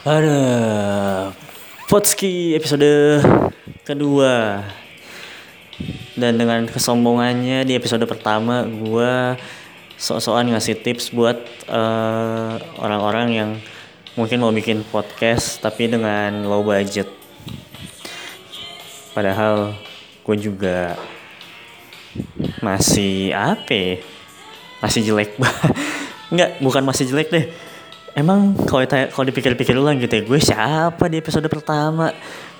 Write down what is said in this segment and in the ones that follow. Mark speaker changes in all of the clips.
Speaker 1: Ada Potski episode kedua. Dan dengan kesombongannya di episode pertama gue sok-sokan ngasih tips buat eh, orang-orang uh, yang mungkin mau bikin podcast tapi dengan low budget. Padahal gue juga masih apa ya? Masih jelek Enggak, bukan masih jelek deh Emang kalau kalau dipikir-pikir ulang gitu ya, gue siapa di episode pertama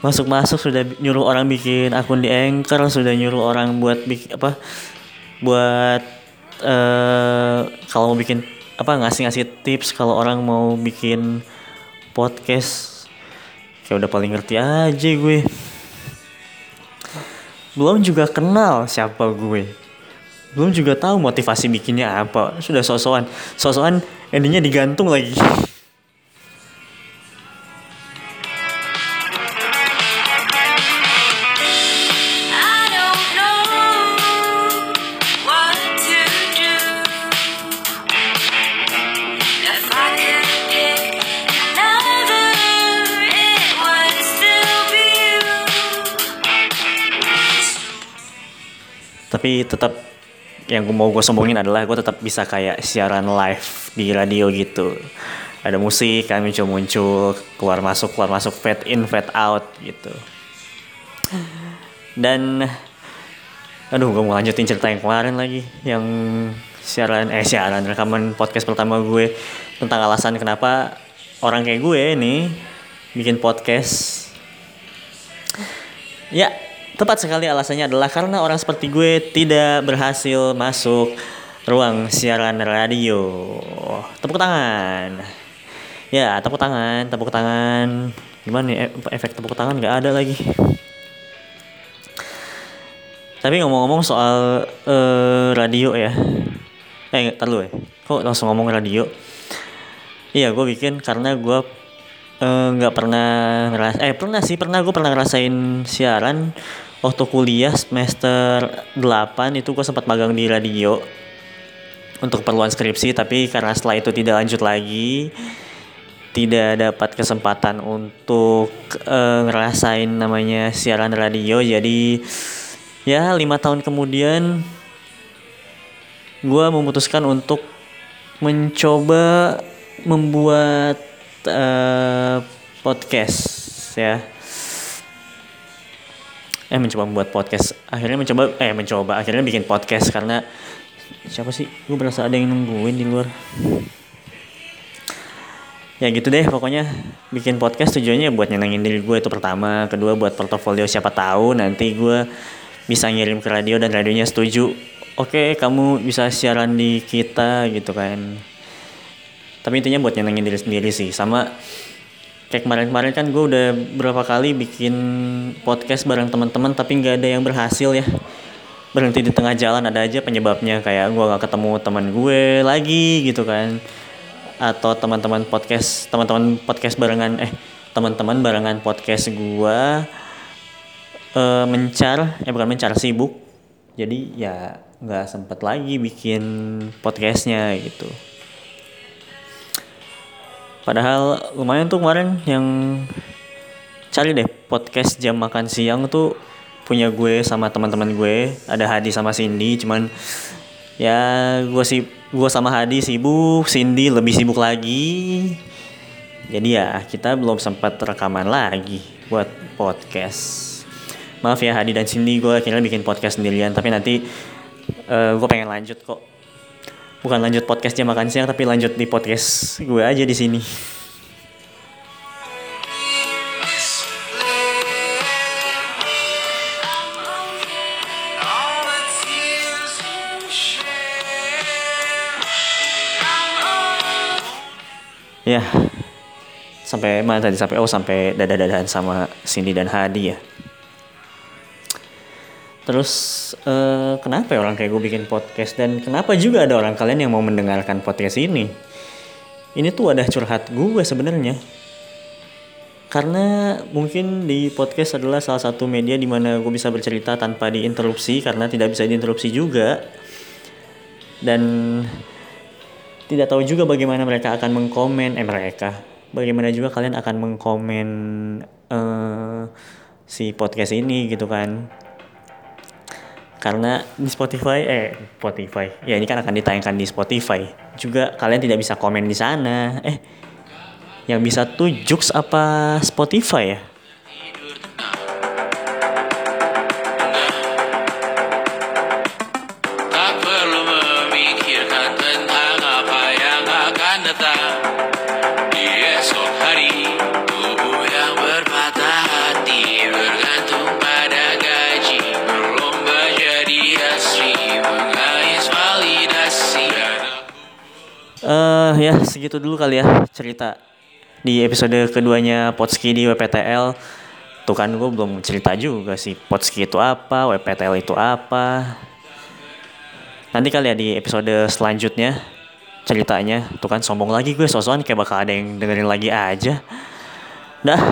Speaker 1: masuk-masuk sudah nyuruh orang bikin akun di Anchor, sudah nyuruh orang buat bikin apa buat uh, kalau mau bikin apa ngasih-ngasih tips kalau orang mau bikin podcast kayak udah paling ngerti aja gue. Belum juga kenal siapa gue. Belum juga tahu motivasi bikinnya apa. Sudah sosokan. Sosokan endingnya digantung lagi. Tapi tetap yang mau gue sombongin adalah gue tetap bisa kayak siaran live di radio gitu. Ada musik kan muncul muncul keluar masuk keluar masuk fade in fade out gitu. Dan aduh gue mau lanjutin cerita yang kemarin lagi yang siaran eh siaran rekaman podcast pertama gue tentang alasan kenapa orang kayak gue ini bikin podcast. Ya Tepat sekali alasannya adalah karena orang seperti gue tidak berhasil masuk ruang siaran radio. Tepuk tangan. Ya, tepuk tangan, tepuk tangan. Gimana nih efek tepuk tangan nggak ada lagi. Tapi ngomong-ngomong soal uh, radio ya. Eh, ntar lu ya. Kok langsung ngomong radio? Iya, gue bikin karena gue eh, nggak uh, pernah ngeras eh pernah sih pernah gue pernah ngerasain siaran waktu kuliah semester 8 itu gue sempat magang di radio untuk keperluan skripsi tapi karena setelah itu tidak lanjut lagi tidak dapat kesempatan untuk uh, ngerasain namanya siaran radio. Jadi ya lima tahun kemudian gue memutuskan untuk mencoba membuat uh, podcast ya eh mencoba membuat podcast. Akhirnya mencoba eh mencoba. Akhirnya bikin podcast karena siapa sih? Gue berasa ada yang nungguin di luar. Ya gitu deh. Pokoknya bikin podcast tujuannya buat nyenengin diri gue itu pertama. Kedua buat portofolio siapa tahu nanti gue bisa ngirim ke radio dan radionya setuju. Oke kamu bisa siaran di kita gitu kan. Tapi intinya buat nyenengin diri sendiri sih. Sama kayak kemarin-kemarin kan gue udah berapa kali bikin podcast bareng teman-teman tapi nggak ada yang berhasil ya. Berhenti di tengah jalan ada aja penyebabnya. Kayak gue gak ketemu teman gue lagi gitu kan. Atau teman-teman podcast teman-teman podcast barengan eh teman-teman barengan podcast gue uh, mencar eh bukan mencar sibuk. Jadi ya nggak sempet lagi bikin podcastnya gitu Padahal lumayan tuh kemarin yang cari deh podcast jam makan siang tuh punya gue sama teman-teman gue. Ada Hadi sama Cindy cuman ya gue sih gue sama Hadi sibuk Cindy lebih sibuk lagi. Jadi ya kita belum sempat rekaman lagi buat podcast. Maaf ya Hadi dan Cindy gue akhirnya bikin podcast sendirian tapi nanti uh, gue pengen lanjut kok bukan lanjut podcast jam makan siang tapi lanjut di podcast gue aja di sini. Ya, sampai mana tadi sampai oh sampai dadah-dadahan sama Cindy dan Hadi ya. Terus uh, kenapa ya orang kayak gue bikin podcast dan kenapa juga ada orang kalian yang mau mendengarkan podcast ini? Ini tuh ada curhat gue sebenarnya. Karena mungkin di podcast adalah salah satu media di mana gue bisa bercerita tanpa diinterupsi karena tidak bisa diinterupsi juga. Dan tidak tahu juga bagaimana mereka akan mengkomen eh mereka bagaimana juga kalian akan mengkomen uh, si podcast ini gitu kan karena di Spotify eh Spotify. Ya ini kan akan ditayangkan di Spotify. Juga kalian tidak bisa komen di sana. Eh yang bisa tuh Jux apa Spotify ya uh, ya segitu dulu kali ya cerita di episode keduanya Potski di WPTL tuh kan gue belum cerita juga sih Potski itu apa WPTL itu apa. Nanti kali ya di episode selanjutnya ceritanya. Tuh kan sombong lagi gue sosokan kayak bakal ada yang dengerin lagi aja. Dah